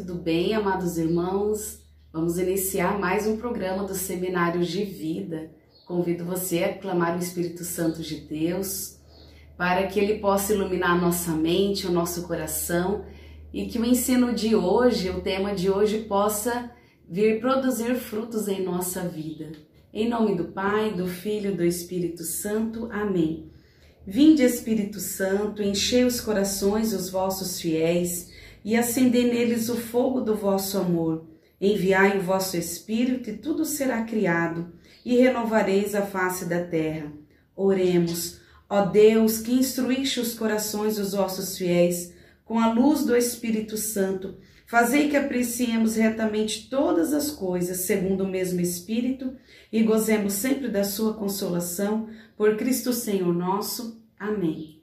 tudo bem, amados irmãos? Vamos iniciar mais um programa do Seminário de Vida. Convido você a clamar o Espírito Santo de Deus para que ele possa iluminar nossa mente, o nosso coração e que o ensino de hoje, o tema de hoje, possa vir produzir frutos em nossa vida. Em nome do Pai, do Filho e do Espírito Santo. Amém. Vinde, Espírito Santo, enchei os corações dos vossos fiéis e acendei neles o fogo do vosso amor. Enviai o vosso Espírito e tudo será criado, e renovareis a face da terra. Oremos, ó Deus, que instruíste os corações dos vossos fiéis com a luz do Espírito Santo, fazei que apreciemos retamente todas as coisas segundo o mesmo Espírito e gozemos sempre da sua consolação por Cristo Senhor nosso. Amém.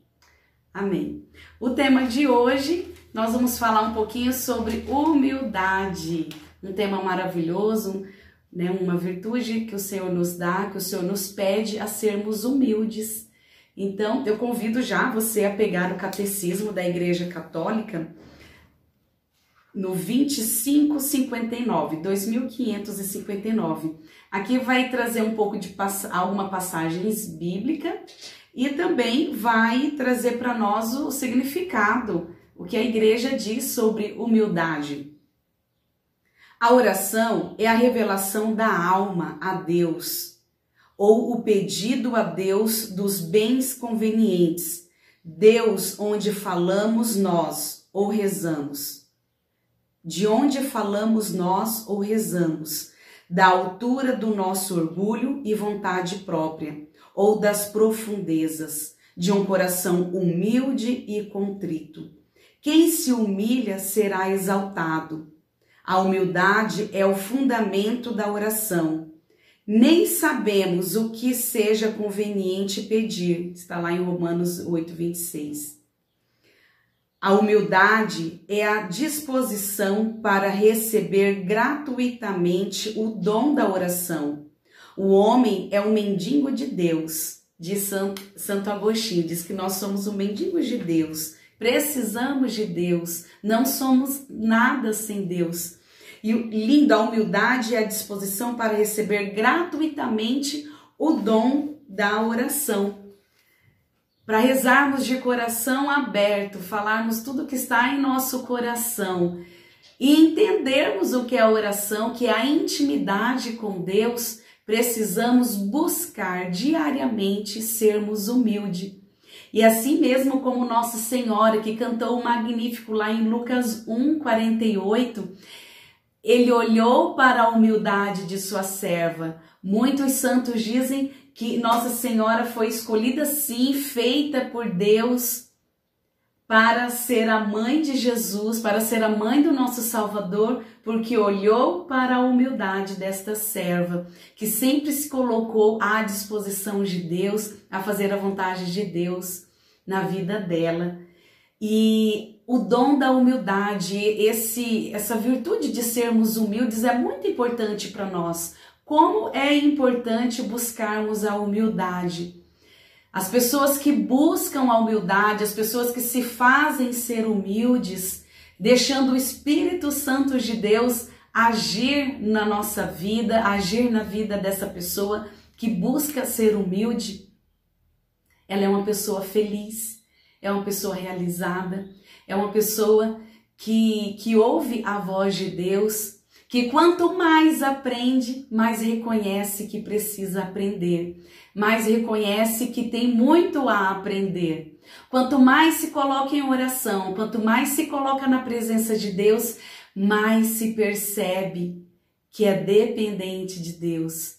Amém. O tema de hoje, nós vamos falar um pouquinho sobre humildade. Um tema maravilhoso, né? uma virtude que o Senhor nos dá, que o Senhor nos pede a sermos humildes. Então, eu convido já você a pegar o catecismo da Igreja Católica no 2559, 2559. Aqui vai trazer um pouco de pass alguma passagens bíblica e também vai trazer para nós o significado, o que a igreja diz sobre humildade. A oração é a revelação da alma a Deus, ou o pedido a Deus dos bens convenientes, Deus onde falamos nós ou rezamos. De onde falamos nós ou rezamos, da altura do nosso orgulho e vontade própria ou das profundezas de um coração humilde e contrito. Quem se humilha será exaltado. A humildade é o fundamento da oração. Nem sabemos o que seja conveniente pedir. Está lá em Romanos 8, 26. A humildade é a disposição para receber gratuitamente o dom da oração o homem é um mendigo de Deus, diz Santo, Agostinho, diz que nós somos um mendigo de Deus, precisamos de Deus, não somos nada sem Deus. E lindo, a humildade é a disposição para receber gratuitamente o dom da oração. Para rezarmos de coração aberto, falarmos tudo que está em nosso coração e entendermos o que é a oração, que é a intimidade com Deus, precisamos buscar diariamente sermos humildes. E assim mesmo como Nossa Senhora, que cantou o magnífico lá em Lucas 1, 48, ele olhou para a humildade de sua serva. Muitos santos dizem que Nossa Senhora foi escolhida sim, feita por Deus para ser a mãe de Jesus, para ser a mãe do nosso Salvador, porque olhou para a humildade desta serva, que sempre se colocou à disposição de Deus, a fazer a vontade de Deus na vida dela. E o dom da humildade, esse essa virtude de sermos humildes é muito importante para nós. Como é importante buscarmos a humildade. As pessoas que buscam a humildade, as pessoas que se fazem ser humildes, deixando o Espírito Santo de Deus agir na nossa vida, agir na vida dessa pessoa que busca ser humilde, ela é uma pessoa feliz, é uma pessoa realizada, é uma pessoa que, que ouve a voz de Deus, que quanto mais aprende, mais reconhece que precisa aprender, mais reconhece que tem muito a aprender. Quanto mais se coloca em oração, quanto mais se coloca na presença de Deus, mais se percebe que é dependente de Deus.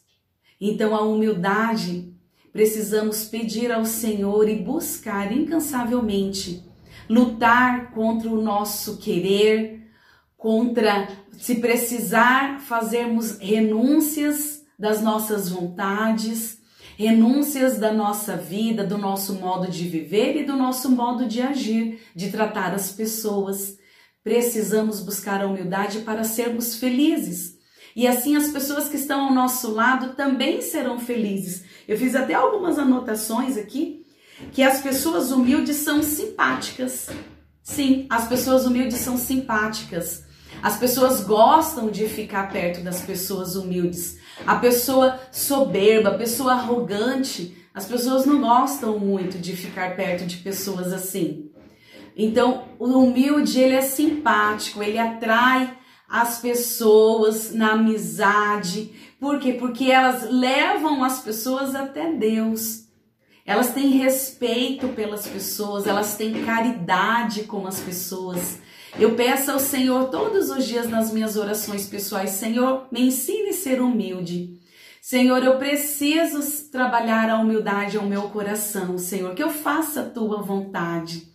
Então, a humildade, precisamos pedir ao Senhor e buscar incansavelmente lutar contra o nosso querer, contra, se precisar, fazermos renúncias das nossas vontades, renúncias da nossa vida, do nosso modo de viver e do nosso modo de agir, de tratar as pessoas. Precisamos buscar a humildade para sermos felizes. E assim as pessoas que estão ao nosso lado também serão felizes. Eu fiz até algumas anotações aqui que as pessoas humildes são simpáticas. Sim, as pessoas humildes são simpáticas. As pessoas gostam de ficar perto das pessoas humildes. A pessoa soberba, a pessoa arrogante, as pessoas não gostam muito de ficar perto de pessoas assim. Então, o humilde, ele é simpático, ele atrai as pessoas na amizade. Por quê? Porque elas levam as pessoas até Deus. Elas têm respeito pelas pessoas, elas têm caridade com as pessoas. Eu peço ao Senhor todos os dias nas minhas orações pessoais, Senhor, me ensine a ser humilde. Senhor, eu preciso trabalhar a humildade ao meu coração, Senhor, que eu faça a tua vontade.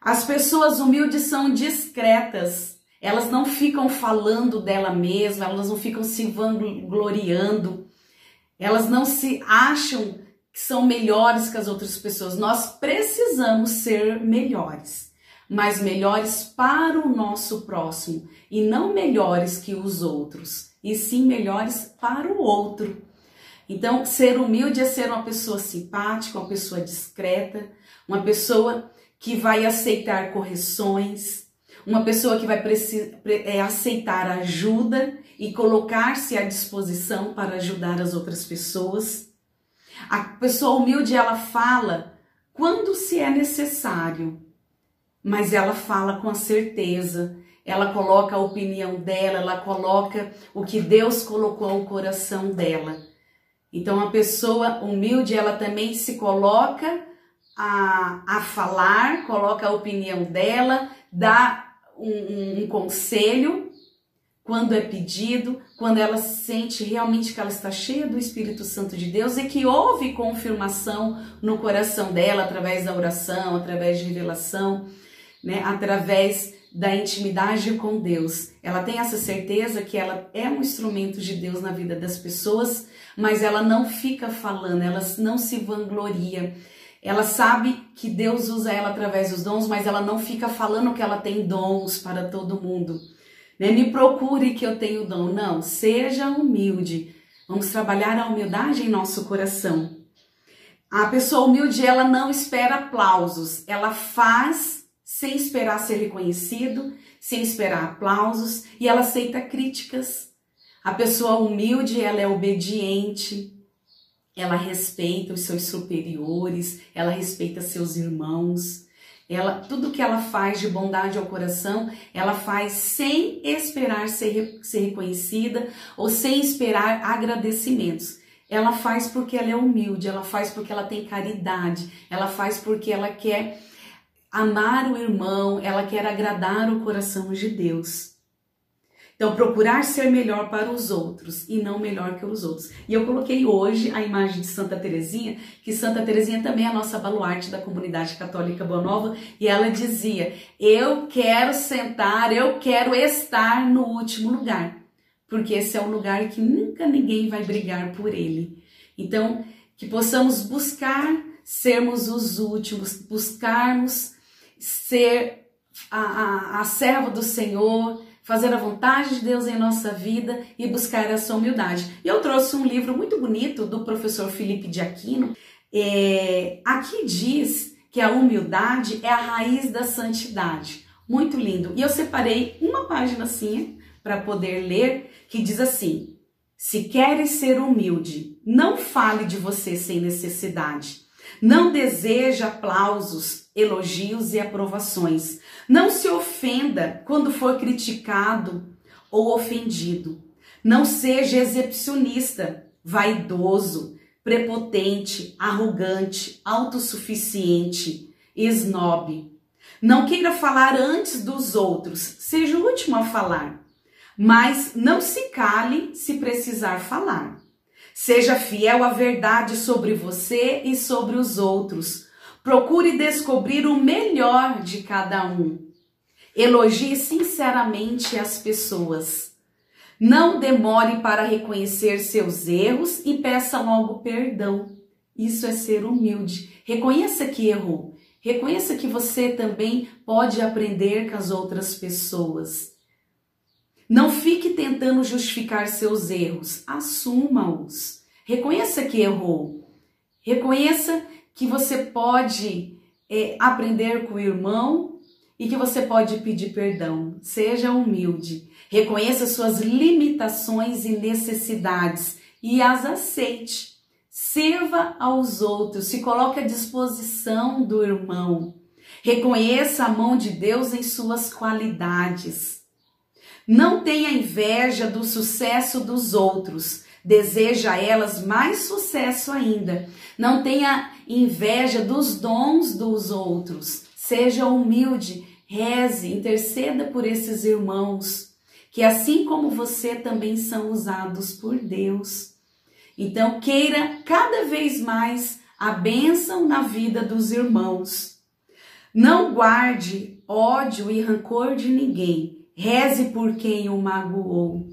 As pessoas humildes são discretas, elas não ficam falando dela mesma, elas não ficam se vangloriando, elas não se acham que são melhores que as outras pessoas. Nós precisamos ser melhores, mas melhores para o nosso próximo e não melhores que os outros, e sim melhores para o outro. Então, ser humilde é ser uma pessoa simpática, uma pessoa discreta, uma pessoa que vai aceitar correções, uma pessoa que vai é, aceitar ajuda e colocar-se à disposição para ajudar as outras pessoas. A pessoa humilde, ela fala quando se é necessário, mas ela fala com a certeza, ela coloca a opinião dela, ela coloca o que Deus colocou ao coração dela. Então, a pessoa humilde, ela também se coloca a, a falar, coloca a opinião dela, dá um, um, um conselho, quando é pedido, quando ela sente realmente que ela está cheia do Espírito Santo de Deus e que houve confirmação no coração dela através da oração, através de revelação, né, através da intimidade com Deus. Ela tem essa certeza que ela é um instrumento de Deus na vida das pessoas, mas ela não fica falando, ela não se vangloria. Ela sabe que Deus usa ela através dos dons, mas ela não fica falando que ela tem dons para todo mundo. Né? Me procure que eu tenho dom. Não, seja humilde. Vamos trabalhar a humildade em nosso coração. A pessoa humilde, ela não espera aplausos, ela faz sem esperar ser reconhecido, sem esperar aplausos e ela aceita críticas. A pessoa humilde, ela é obediente, ela respeita os seus superiores, ela respeita seus irmãos. Ela, tudo que ela faz de bondade ao coração, ela faz sem esperar ser, ser reconhecida ou sem esperar agradecimentos. Ela faz porque ela é humilde, ela faz porque ela tem caridade, ela faz porque ela quer amar o irmão, ela quer agradar o coração de Deus. Então, procurar ser melhor para os outros e não melhor que os outros. E eu coloquei hoje a imagem de Santa Teresinha, que Santa Teresinha também é a nossa baluarte da comunidade católica Boa Nova, e ela dizia: "Eu quero sentar, eu quero estar no último lugar, porque esse é o lugar que nunca ninguém vai brigar por ele". Então, que possamos buscar sermos os últimos, buscarmos ser a, a, a serva do Senhor, fazer a vontade de Deus em nossa vida e buscar essa humildade. E eu trouxe um livro muito bonito do professor Felipe de Aquino. É, aqui diz que a humildade é a raiz da santidade. Muito lindo. E eu separei uma página assim para poder ler que diz assim: Se queres ser humilde, não fale de você sem necessidade. Não deseja aplausos, elogios e aprovações. Não se ofenda quando for criticado ou ofendido. Não seja excepcionista, vaidoso, prepotente, arrogante, autossuficiente, esnobe. Não queira falar antes dos outros, seja o último a falar. Mas não se cale se precisar falar. Seja fiel à verdade sobre você e sobre os outros. Procure descobrir o melhor de cada um. Elogie sinceramente as pessoas. Não demore para reconhecer seus erros e peça logo perdão. Isso é ser humilde. Reconheça que errou. Reconheça que você também pode aprender com as outras pessoas. Não fique tentando justificar seus erros, assuma-os. Reconheça que errou. Reconheça que você pode é, aprender com o irmão e que você pode pedir perdão. Seja humilde, reconheça suas limitações e necessidades e as aceite. Sirva aos outros, se coloque à disposição do irmão. Reconheça a mão de Deus em suas qualidades. Não tenha inveja do sucesso dos outros. Deseja a elas mais sucesso ainda. Não tenha inveja dos dons dos outros. Seja humilde, reze, interceda por esses irmãos, que assim como você também são usados por Deus. Então, queira cada vez mais a bênção na vida dos irmãos. Não guarde ódio e rancor de ninguém. Reze por quem o magoou.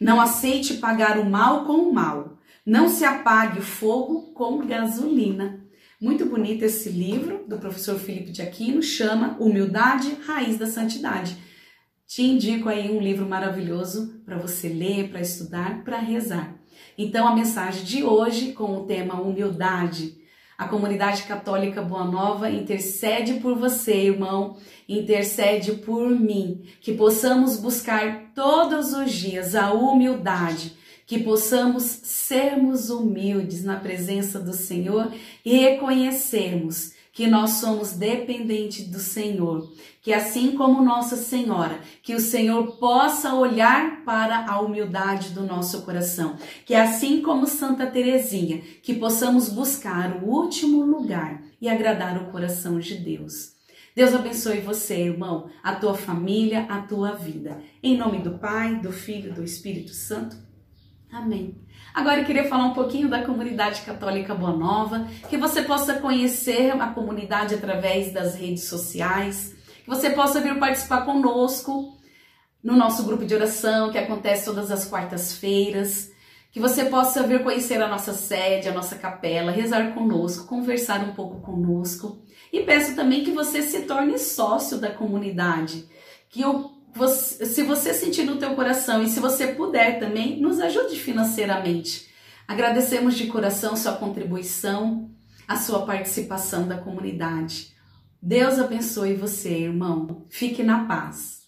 Não aceite pagar o mal com o mal. Não se apague o fogo com gasolina. Muito bonito esse livro do professor Felipe de Aquino, chama Humildade, Raiz da Santidade. Te indico aí um livro maravilhoso para você ler, para estudar, para rezar. Então, a mensagem de hoje, com o tema humildade, a comunidade católica Boa Nova intercede por você, irmão, intercede por mim, que possamos buscar todos os dias a humildade, que possamos sermos humildes na presença do Senhor e reconhecermos que nós somos dependentes do Senhor, que assim como Nossa Senhora, que o Senhor possa olhar para a humildade do nosso coração, que assim como Santa Teresinha, que possamos buscar o último lugar e agradar o coração de Deus. Deus abençoe você, irmão, a tua família, a tua vida. Em nome do Pai, do Filho do Espírito Santo. Amém. Agora eu queria falar um pouquinho da comunidade católica Boa Nova, que você possa conhecer a comunidade através das redes sociais, que você possa vir participar conosco no nosso grupo de oração, que acontece todas as quartas-feiras, que você possa vir conhecer a nossa sede, a nossa capela, rezar conosco, conversar um pouco conosco. E peço também que você se torne sócio da comunidade, que eu você, se você sentir no teu coração e se você puder também, nos ajude financeiramente. Agradecemos de coração sua contribuição, a sua participação da comunidade. Deus abençoe você, irmão. Fique na paz.